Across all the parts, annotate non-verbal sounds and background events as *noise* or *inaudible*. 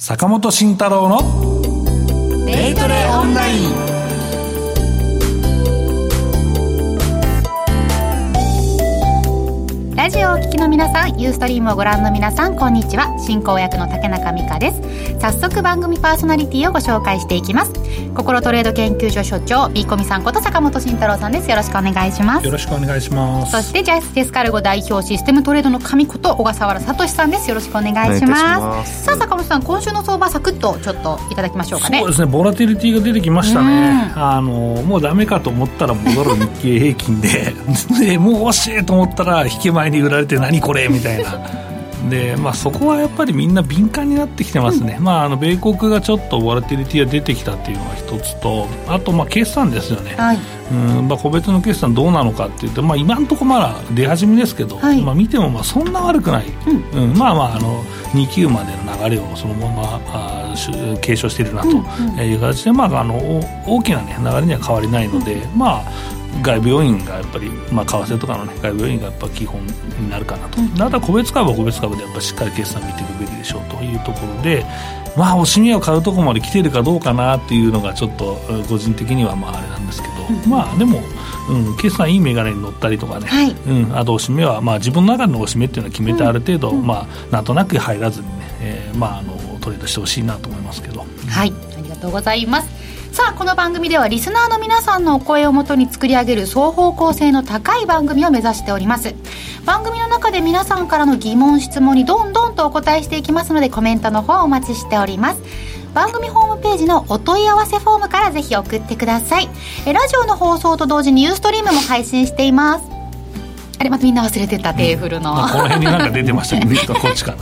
坂本慎太郎のデイトレオンライン。ラジオをお聞きの皆さんユーストリームをご覧の皆さんこんにちは。進行役の竹中美香です。早速番組パーソナリティをご紹介していきます。心トレード研究所所長ビーコミさんこと坂本慎太郎さんです。よろしくお願いします。よろしくお願いします。そしてジャスティスカルゴ代表システムトレードの神こと小笠原聡さんです。よろしくお願いします。さあ坂本さん今週の相場サクッとちょっといただきましょうかね。そうですねボラティリティが出てきましたね。あのもうダメかと思ったら戻る日経平均で。*laughs* でもう惜しいと思ったら引け前に売られて何これみたいな。で、まあ、そこはやっぱりみんな敏感になってきてますね、うん、まあ、あの米国がちょっとボラティリティが出てきたっていうのが一つとあとまあ決算ですよね、はい、うんまあ、個別の決算どうなのかっていうと、まあ、今のところまだ出始めですけど、はい、まあ、見てもまあそんな悪くない、うん、うん、まあまああの2級までの流れをそのままあ継承しているなという形で、まあ、あの大きな、ね、流れには変わりないので、まあ外部要因がやっぱり、まあ、為替とかの、ね、外部要因がやっぱ基本になるかなと、うん、ただ個別株は個別株でやっぱしっかり決算見ていくべきでしょうというところで、まあ、惜しみを買うところまで来ているかどうかなっていうのがちょっと個人的にはまああれなんですけど、うん、まあでも、うん、決算いい銘柄に乗ったりとかね、はい、うん、あと惜しみは、まあ、自分の中の惜しみっていうのを決めてある程度、うん、まあ、なんとなく入らずにね、えーまあ、あのトレードしてほしいなと思いますけど。はい。ありがとうございますさあこの番組ではリスナーの皆さんのお声をもとに作り上げる双方向性の高い番組を目指しております。番組の中で皆さんからの疑問質問にどんどんとお答えしていきますのでコメントの方をお待ちしております。番組ホームページのお問い合わせフォームからぜひ送ってください。えラジオの放送と同時にユーストリームも配信しています。あれまたみんな忘れてたテーブルの、この辺になんか出てましたけど *laughs* こっちかな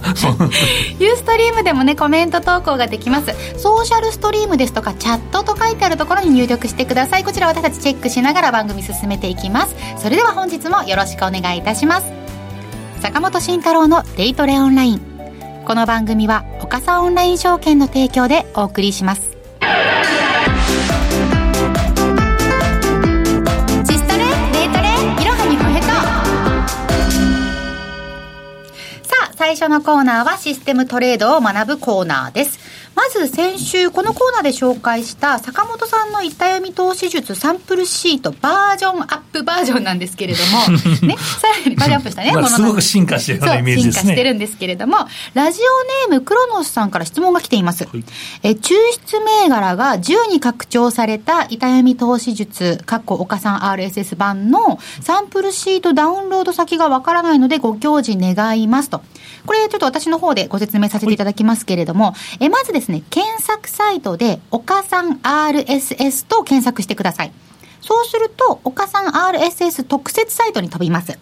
ユーストリームでもねコメント投稿ができます。ソーシャルストリームですとかチャットと書いてあるところに入力してください。こちら私たちチェックしながら番組進めていきます。それでは本日もよろしくお願いいたします。坂本慎太郎のデイトレオンライン。この番組は岡さオンライン証券の提供でお送りします初のコーナーはシステムトレードを学ぶコーナーです。まず先週このコーナーで紹介した坂本さんの板読み投資術サンプルシートバージョンアップバージョンなんですけれども、*laughs* ね、さらにバージョンアップしたね、まあ、すごく進化してるようなイメージですね。進化してるんですけれども、ラジオネームクロノスさんから質問が来ています。はい、え抽出銘柄が10に拡張された板読み投資術、かっこ岡さん RSS 版のサンプルシートダウンロード先がわからないのでご教示願いますと。これちょっと私の方でご説明させていただきますけれども、えまずですね、検索サイトで、岡さん RSS と検索してください。そうすると、岡さん RSS 特設サイトに飛びます。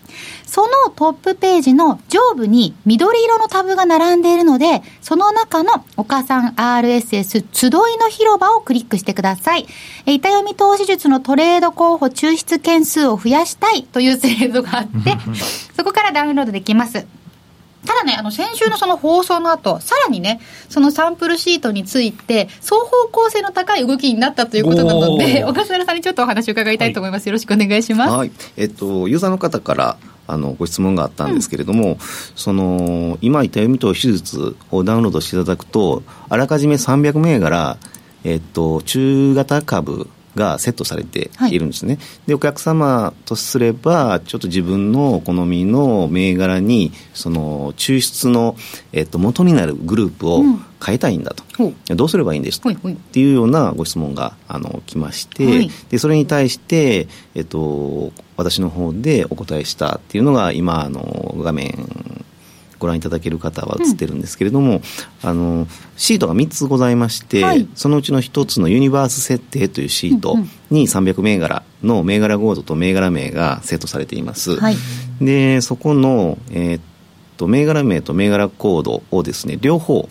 そのトップページの上部に緑色のタブが並んでいるので、その中の岡さん RSS 集いの広場をクリックしてください。板読み投資術のトレード候補抽出件数を増やしたいという制度があって、*laughs* そこからダウンロードできます。ただね、あの、先週のその放送の後、さらにね、そのサンプルシートについて、双方向性の高い動きになったということなので、小笠原さんにちょっとお話を伺いたいと思います。はい、よろしくお願いします。はい。えっと、ユーザーの方から、あのご質問があったんですけれども、うん、その今言った読みと手術をダウンロードしていただくとあらかじめ300銘柄、えっと、中型株がセットされてい。るんですね、はい、でお客様とすればちょっと自分の好みの銘柄にその抽出の、えっと、元になるグループを変えたいんだと、う。ん、どうすればいいんですか、っていうようなご質問があの来まして、はい、でそれに対して、えっと、私の方でお答えしたっていうのが今あの画面ご覧いただける方は映ってるんですけれども、うん、あのシートが3つございまして、はい、そのうちの1つのユニバース設定というシートに300銘柄の銘柄コードと銘柄名がセットされています、はい、でそこの、えー、っと銘柄名と銘柄コードをですね両方、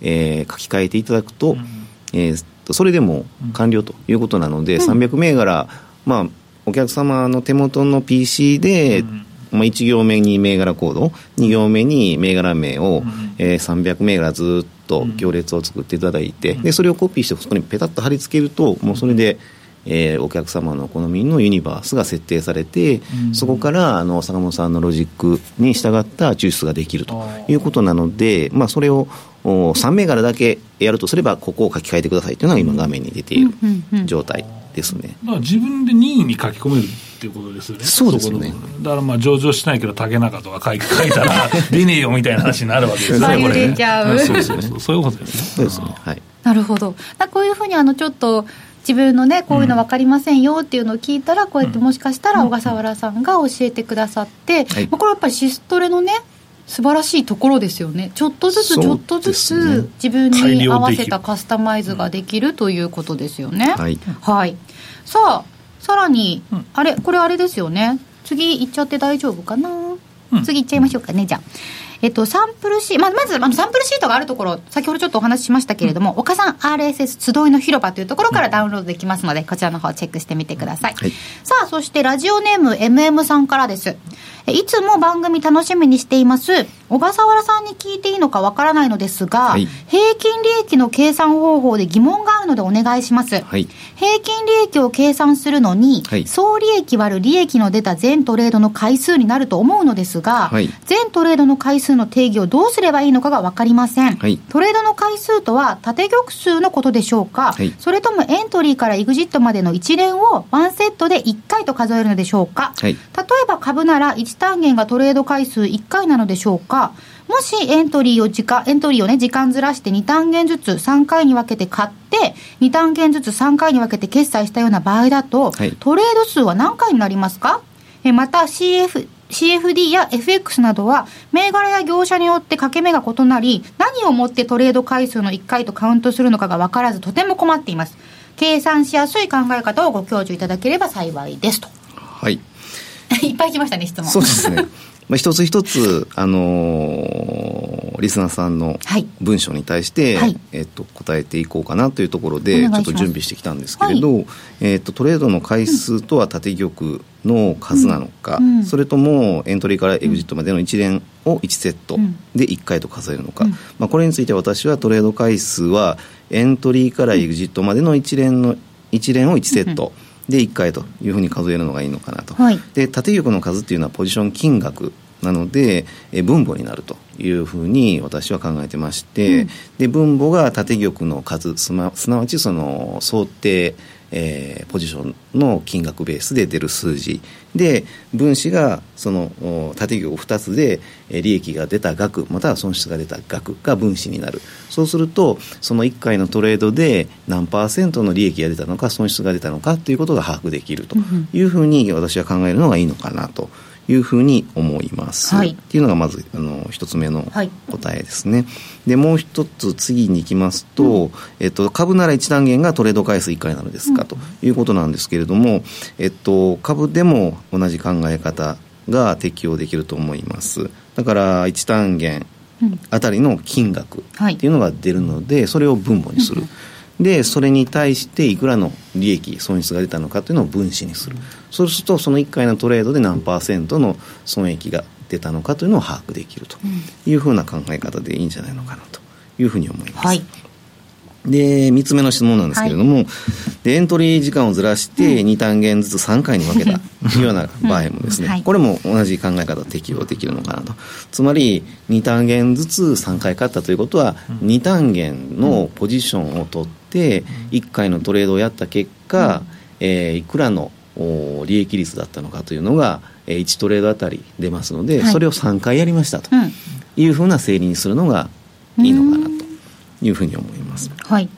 えー、書き換えていただくと、うん、えー、それでも完了ということなので、うん、300銘柄まあお客様の手元の PC で、うんまあ、1行目に銘柄コード2行目に銘柄名を、うん、えー、300銘柄ずっと行列を作っていただいて、うん、でそれをコピーしてそこにペタッと貼り付けるともうそれで、えー、お客様のお好みのユニバースが設定されて、うん、そこからあの坂本さんのロジックに従った抽出ができるということなので、まあ、それを3銘柄だけやるとすればここを書き換えてくださいというのが今画面に出ている状態ですね、だから自分で任意に書き込めるっていうことですよね。そうですね。だからまあ上場しないけど竹中とか書い書いたら出ねえよみたいな話になるわけですねこれね。そうそうそう。そういうことですね。そうですね。はい。なるほど。こういうふうにあのちょっと自分のねこういうの分かりませんよっていうのを聞いたら、こうやってもしかしたら小笠原さんが教えてくださって、はい、これはやっぱりシストレのね素晴らしいところですよね。ちょっとずつちょっとずつ自分に合わせたカスタマイズができるということですよね、はい、はい、さあさらに、うん、あれこれあれですよね。次行っちゃって大丈夫かな、うん、次行っちゃいましょうかねじゃあえっと、サンプルシート、まあ、まずあのサンプルシートがあるところ、先ほどちょっとお話ししましたけれども、うん、岡さん RSS 集いの広場というところからダウンロードできますので、こちらの方チェックしてみてください。はい、さあ、そしてラジオネーム MM さんからです。いつも番組楽しみにしています。小笠原さんに聞いていいのかわからないのですが、はい、平均利益の計算方法で疑問があるのでお願いします。はい、平均利益を計算するのに、はい、総利益割る利益の出た全トレードの回数になると思うのですが、全トレードの回数の定義をどうすればいいのかがわかりません。トレードの回数とは縦玉数のことでしょうか、それともエントリーからエグジットまでの一連をワンセットで1回と数えるのでしょうか、例えば株なら1単元がトレード回数1回なのでしょうか。もしエントリーを時間、エントリーをね、時間ずらして2単元ずつ3回に分けて買って、2単元ずつ3回に分けて決済したような場合だと、はい、トレード数は何回になりますか？えまた CF、CFD や FX などは銘柄や業者によって掛け目が異なり何をもってトレード回数の1回とカウントするのかが分からずとても困っています。計算しやすい考え方をご教授いただければ幸いですと。はい。*laughs* いっぱい来ましたね質問。そうですねまあ、一つ一つ、あのー、リスナーさんの文章に対して、はい、えっと、答えていこうかなというところで、ちょっと準備してきたんですけれど、はい、えっと、トレードの回数とは縦玉の数なのか、うん。うん、それともエントリーからエグジットまでの一連を1セットで1回と数えるのか、うん、まあ、これについて私はトレード回数はエントリーからエグジットまでの一連の一連を1セット、で1回というふうに数えるのがいいのかなと、はい、で縦玉の数っていうのはポジション金額なので、え分母になるというふうに私は考えてまして、うん、で分母が縦玉の数すなわちその想定えー、ポジションの金額ベースで出る数字で分子がその縦玉2つで利益が出た額または損失が出た額が分子になるそうするとその1回のトレードで何パーセントの利益が出たのか損失が出たのかということが把握できるというふうに私は考えるのがいいのかなと。いうふうに思います、はい、っていうのがまずあの一つ目の答えですね、はい、でもう一つ次に行きますと、うん、えっと、株なら1単元がトレード回数1回なのですか、うん、ということなんですけれども、えっと、株でも同じ考え方が適用できると思います。だから1単元あたりの金額っていうのが出るので、それを分母にする、うんでそれに対していくらの利益損失が出たのかというのを分子にするそうするとその1回のトレードで何パーセントの損益が出たのかというのを把握できるというふうな考え方でいいんじゃないのかなというふうに思います。はい。で、3つ目の質問なんですけれども、はい、でエントリー時間をずらして2単元ずつ3回に分けたというような場合もですね、はい、これも同じ考え方適用できるのかなと。つまり、2単元ずつ3回勝ったということは、2単元のポジションを取って、1回のトレードをやった結果、えー、いくらの利益率だったのかというのが、1トレードあたり出ますので、はい、それを3回やりましたというふうな整理にするのがいいのかなというふうに思います。はい、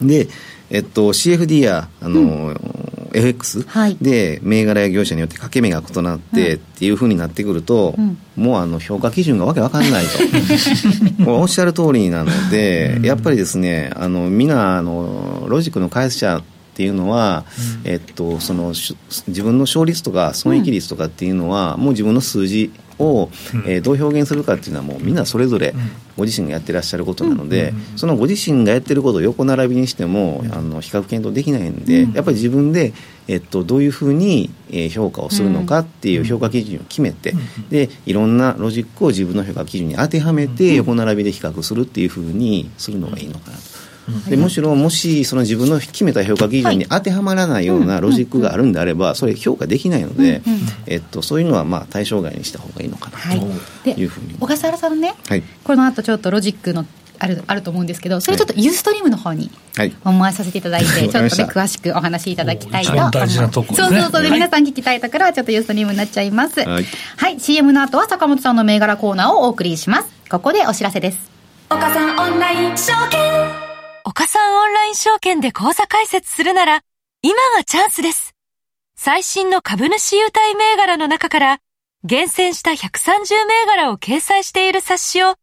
で、えっと、CFD やあの、うん、FX で銘柄や業者によって掛け目が異なってっていうふうになってくると、うん、もうあの評価基準がわけわかんないと。*laughs* おっしゃる通りなので、やっぱりですねあのみんなあのロジックの開発者っていうのは、うん、えっと、その自分の勝率とか損益率とかっていうのは、もう自分の数字を、えー、どう表現するかっていうのはもうみんなそれぞれご自身がやってらっしゃることなので、そのご自身がやってることを横並びにしてもあの比較検討できないんで、やっぱり自分で、えっと、どういうふうに、えー、評価をするのかっていう評価基準を決めて、でいろんなロジックを自分の評価基準に当てはめて横並びで比較するっていうふうにするのがいいのかなと。でむしろもしその自分の決めた評価基準に当てはまらないようなロジックがあるんであればそれ評価できないので、えっと、そういうのはまあ対象外にした方がいいのかなとい。うふうに、小笠原さんね、はい、この後ちょっとロジックのあるあると思うんですけどそれちょっとユーストリームの方に思わさせていただいて、はい、ちょっとね詳しくお話しいただきたいと大事なところ、ね、そうそうそうで、皆さん聞きたいところはちょっとユーストリームになっちゃいます。はい、はい、CM の後は坂本さんの銘柄コーナーをお送りします。ここでお知らせです。岡さんオンライン証券岡さんオンライン証券で口座開設するなら今がチャンスです最新の株主優待銘柄の中から厳選した130銘柄を掲載している冊子を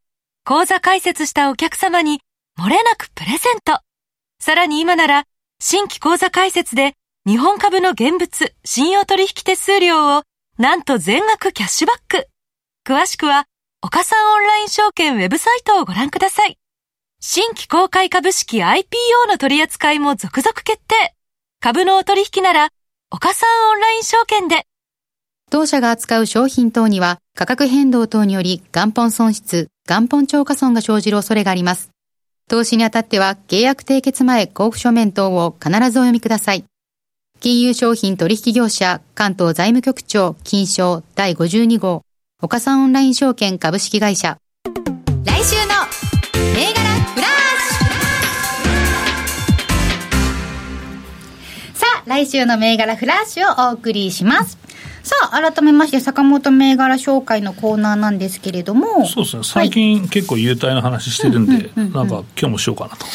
口座開設したお客様に漏れなくプレゼント。さらに今なら、新規口座開設で日本株の現物、信用取引手数料をなんと全額キャッシュバック。詳しくは、岡さんオンライン証券ウェブサイトをご覧ください。新規公開株式 IPO の取り扱いも続々決定。株のお取引なら、岡さんオンライン証券で。当社が扱う商品等には価格変動等により元本損失、元本超過損が生じる恐れがあります。投資にあたっては契約締結前交付書面等を必ずお読みください。金融商品取引業者関東財務局長金賞第52号岡さんオンライン証券株式会社来週の来週の銘柄フラッシュをお送りします。さあ、改めまして、坂本銘柄紹介のコーナーなんですけれども。そうですね、最近、結構優待の話してるんで、なんか今日もしようかなと。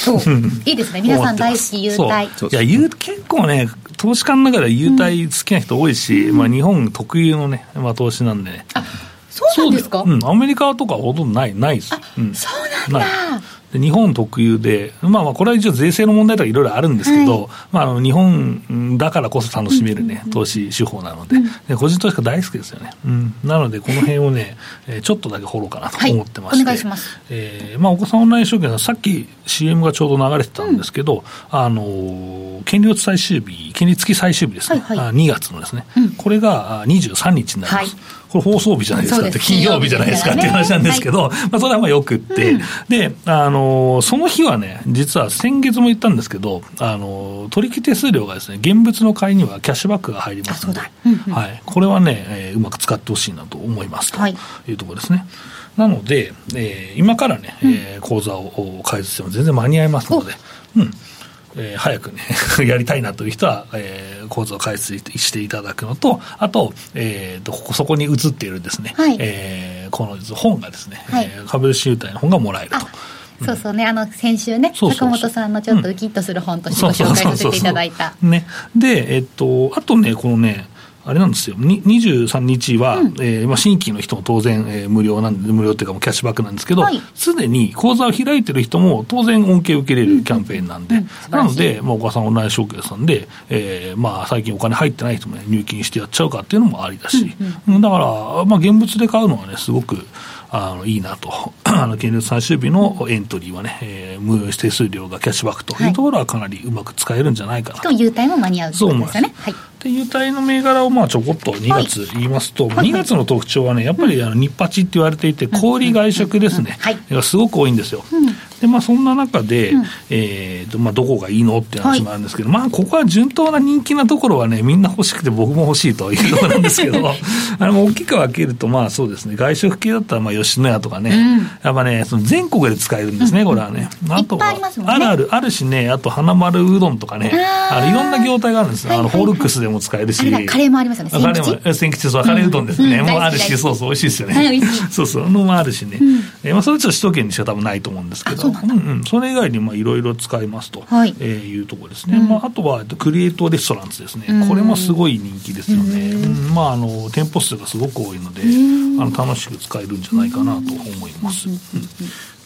いいですね、皆さん大好き優待。いや、優結構ね、投資家の中で優待好きな人多いし、うん、まあ日本特有のね、まあ投資なんでね。あそうなんですか？うん、アメリカとかほとんどない、ないです。うん、そうなんだ。で日本特有で、まあ、まあこれは一応税制の問題とかいろいろあるんですけど、はい、まあ、あの日本だからこそ楽しめるね、投資手法なので、で個人投資家大好きですよね、うん、なのでこの辺をね、*laughs* えちょっとだけ掘ろうかなと思ってまして、はい、お願いします、えーまあ、お子さんオンライン証券はさっき CM がちょうど流れてたんですけど、うん、あの権利落最終日、権利付き最終日ですね、はいはい、2月のですね、うん、これが23日になります。はいこれ放送日じゃないですかって、金曜日じゃないですかっていう話なんですけど、はい、まあそれはまあよくって、うん、で、あの、その日はね、実は先月も言ったんですけど、あの、取引手数料がですね、現物の買いにはキャッシュバックが入りますので、はい、これはね、えー、うまく使ってほしいなと思いますとい。うところですね。なので、えー、今からね、えー、講座を開設しても全然間に合いますので、うん。えー、早くね *laughs* やりたいなという人は、えー、構造を開発していただくのと、あと、えーと、こそこに写っているですね、はい、えー、この本がですね、はい、えー、株主優待の本がもらえると。そうそうね、あの先週ね、坂本さんのちょっとウキッとする本としてご紹介させていただいた。ね、で、えっと、あとね、このね、あれなんですよ、23日は、うん、えー、まあ、新規の人も当然、えー、無料なんで、無料っていうか、もうキャッシュバックなんですけど、す、で、に口座を開いてる人も当然恩恵を受けれるキャンペーンなんで、うん。うん、なので、まあ、お母さんオンライン証券さんで、えー、まあ、最近お金入ってない人も、ね、入金してやっちゃうかっていうのもありだし、うん。うん、だから、まあ、現物で買うのはね、すごく、あのいいなと、*clears throat* あの現物最終日のエントリーはね、えー、無手数料がキャッシュバックとい。うところはかなりうまく使えるんじゃないかなと。しかも優待も間に合うということですよね。はい。で、優待の銘柄をまあちょこっと2月言いますと、はい、2月の特徴はね、やっぱりあの日八って言われていて、小売外食ですね、がすごく多いんですよ。で、まあ、そんな中で、うん、えーとまあ、どこがいいのって話もあるんですけど、はい、まあ、ここは順当な人気なところはね、みんな欲しくて僕も欲しいというところなんですけど、*laughs* あの大きく分けると、まあそうですね、外食系だったら、まあ、吉野家とかね、うん、やっぱね、その全国で使えるんですね、これはね。あとは、あるある、あるしね、あと、花丸うどんとかね、あのいろんな業態があるんですよ。あの、ホールックスでも使えるし。カレーもありますよね。カレーも、千吉、そう、カレーうどんですね。もうあるし、そうそう、美味しいですよね。そうそう、のもあるしね。えまあ、それと首都圏にしか多分ないと思うんですけど、うんうん、それ以外にいろいろ使いますと、はい。えー、いうところですね、うん、まあ、あとはクリエイトレストランズですね、これもすごい人気ですよね、うん。まあ、あの店舗数がすごく多いので、あの楽しく使えるんじゃないかなと思います。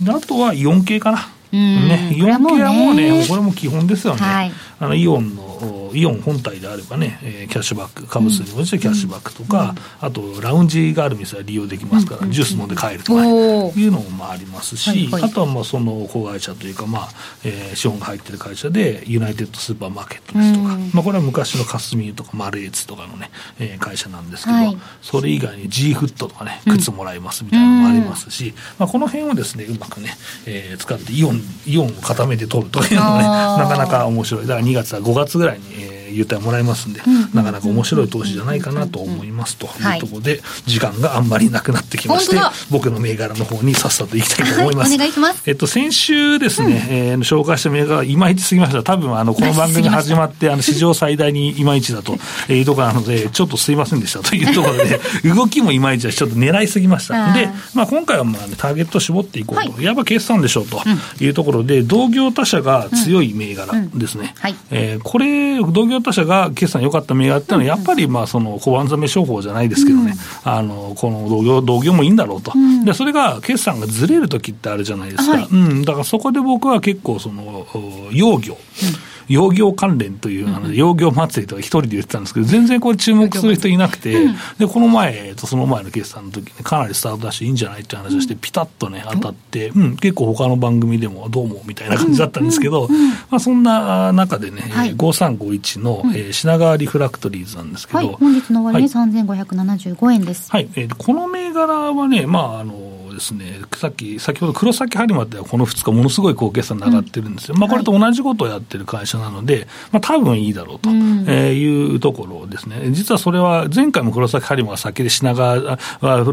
であとはイオン系かな。ね、イオン系はもうね、これも基本ですよね。はい、あのイオンののイオン本体であればね、えー、キャッシュバック株数に応じてキャッシュバックとか、うん、あとラウンジがある店は利用できますから、ジュース飲んで帰るとか、いうのもありますし、はいはい、あとはまあその子会社というか、まあえー、資本が入ってる会社でユナイテッドスーパーマーケットですとか、まあ、これは昔のカスミユとかマルエツとかのね、えー、会社なんですけど、はい、それ以外に G フットとかね靴もらえますみたいなのもありますし、うん、まあ、この辺をですねうまくね、えー、使ってイオンイオンを固めて取るというのもねなかなか面白い。だから2月は5月ぐらいに、えー優待もらえますんで、なかなか面白い投資じゃないかなと思いますと。い。うところで、時間があんまりなくなってきまして、僕の銘柄の方にさっさといきたいと思います。お願いします。えっと、先週ですね、え紹介した銘柄いまいちすぎました。多分、あの、この番組始まって、*laughs* あの、史上最大にいまいちだというところなので、ちょっとすいませんでしたというところで、*laughs* 動きもいまいちだし、ちょっと狙いすぎました。で、まあ、今回はまあ、ターゲット絞っていこうと。やっぱ決算でしょうと。いうところで、同業他社が強い銘柄ですね。えこれ、同業他社が決算良かった銘柄っていうのは、やっぱりまあその小判ざめ商法じゃないですけどね、うん、あのこの同業同業もいいんだろうと、うん、でそれが決算がずれる時ってあるじゃないですか、はい、うん、だからそこで僕は結構、その養業。うん養業関連という、あの養業祭りとか一人で言ってたんですけど、全然これ注目する人いなくて、で、この前とその前の決算の時にかなりスタートダッシュいいんじゃないって話をして、ピタッとね、当たって、うん、結構他の番組でもどうもみたいな感じだったんですけど、まあそんな中でね、はい、5351の、えー、品川リフラクトリーズなんですけど、はい、本日の終わりで3575円です。はい、えー、この銘柄はね、まああの、ですね、さっき、先ほど黒崎播磨ではこの2日、ものすごい高決算で上がってるんですよ、うん、まあ、これと同じことをやってる会社なので、まあ多分いいだろうというところですね、実はそれは前回も黒崎播磨が先で品川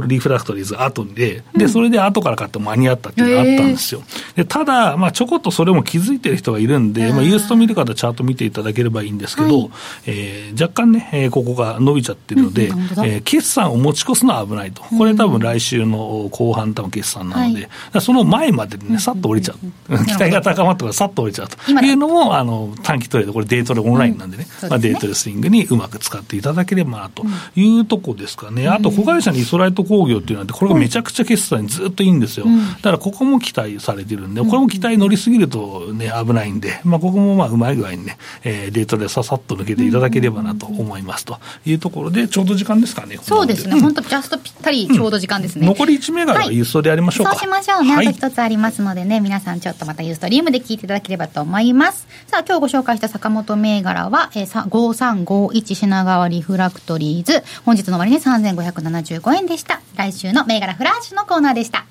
リフラクトリーズ後で、でそれで後から買って間に合ったっていうのがあったんですよ。でただ、まあ、ちょこっとそれも気づいてる人がいるんで、まあ、ユースト見る方、チャート見ていただければいいんですけど、はい、えー、若干ね、えー、ここが伸びちゃってるので、うん、えー、決算を持ち越すのは危ないと、これ多分来週の後半、多分決算なので、はい、その前までね、さっと降りちゃう、期待が高まったからさっと降りちゃうと。いうのも、あの短期トレード、これデートでオンラインなんでね、うん、まあ、デートレスイングにうまく使っていただければなと。いうとこですかね、あと子会社にイソライト工業っていうのは、これがめちゃくちゃ決算にずっといいんですよ、だからここも期待されてるんで、これも期待乗りすぎるとね、危ないんで、まあ、ここもまあうまい具合にね、えー、デートでささっと抜けていただければなと思いますと。いうところで、ちょうど時間ですかね、そうですね、本当、ジャストぴったりちょうど時間ですね。残り1銘柄は輸送でやりましょうか。そうしましょうね、あと一つありますのでね、皆さんちょっとまたユーストリームで聞いていただければと思います。さあ、今日ご紹介した坂本銘柄は、えー、5351品川リフラクトリーズ。本日の終わりね、3575円でした。来週の銘柄フラッシュのコーナーでした。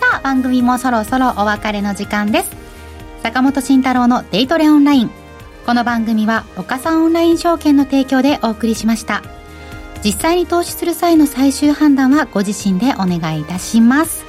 さあ、番組もそろそろお別れの時間です。坂本慎太郎のデイトレオンライン。この番組は、岡三オンライン証券の提供でお送りしました。実際に投資する際の最終判断はご自身でお願いいたします。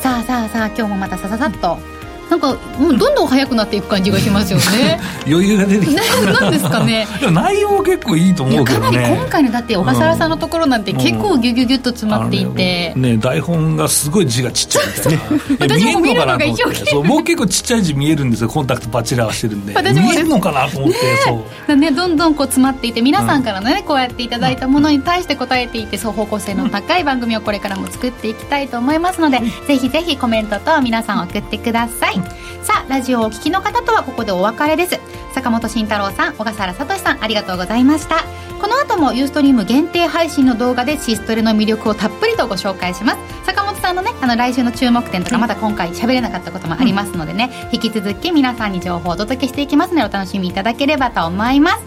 さあさあさあ、今日もまたさささっとなんかもうどんどん速くなっていく感じがしますよね。*laughs* 余裕が出てきた。なんですかね。*laughs* 内容結構いいと思うけどね。かなり今回のだって小笠原さんのところなんて結構ギュギュギュッと詰まっていて、うんうん、ね台本がすごい字がちっちゃいみた *laughs* いな見えるのかなと思って。そう僕結構ちっちゃい字見えるんですよ。コンタクトバチラはしてるんで。見えるのかなと思って、ね、そう。ね。どんどんこう詰まっていて皆さんからのね、うん、こうやっていただいたものに対して答えていてそう方向性の高い番組をこれからも作っていきたいと思いますので、ぜひぜひコメントと皆さん送ってください、さあラジオをお聞きの方とはここでお別れです。坂本慎太郎さん小笠原聡さんありがとうございました。この後もユーストリーム限定配信の動画でシストレの魅力をたっぷりとご紹介します。坂本さんのねあの来週の注目点とかまだ今回喋れなかったこともありますのでね、引き続き皆さんに情報をお届けしていきますのでお楽しみいただければと思います。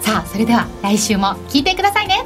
さあそれでは来週も聞いてくださいね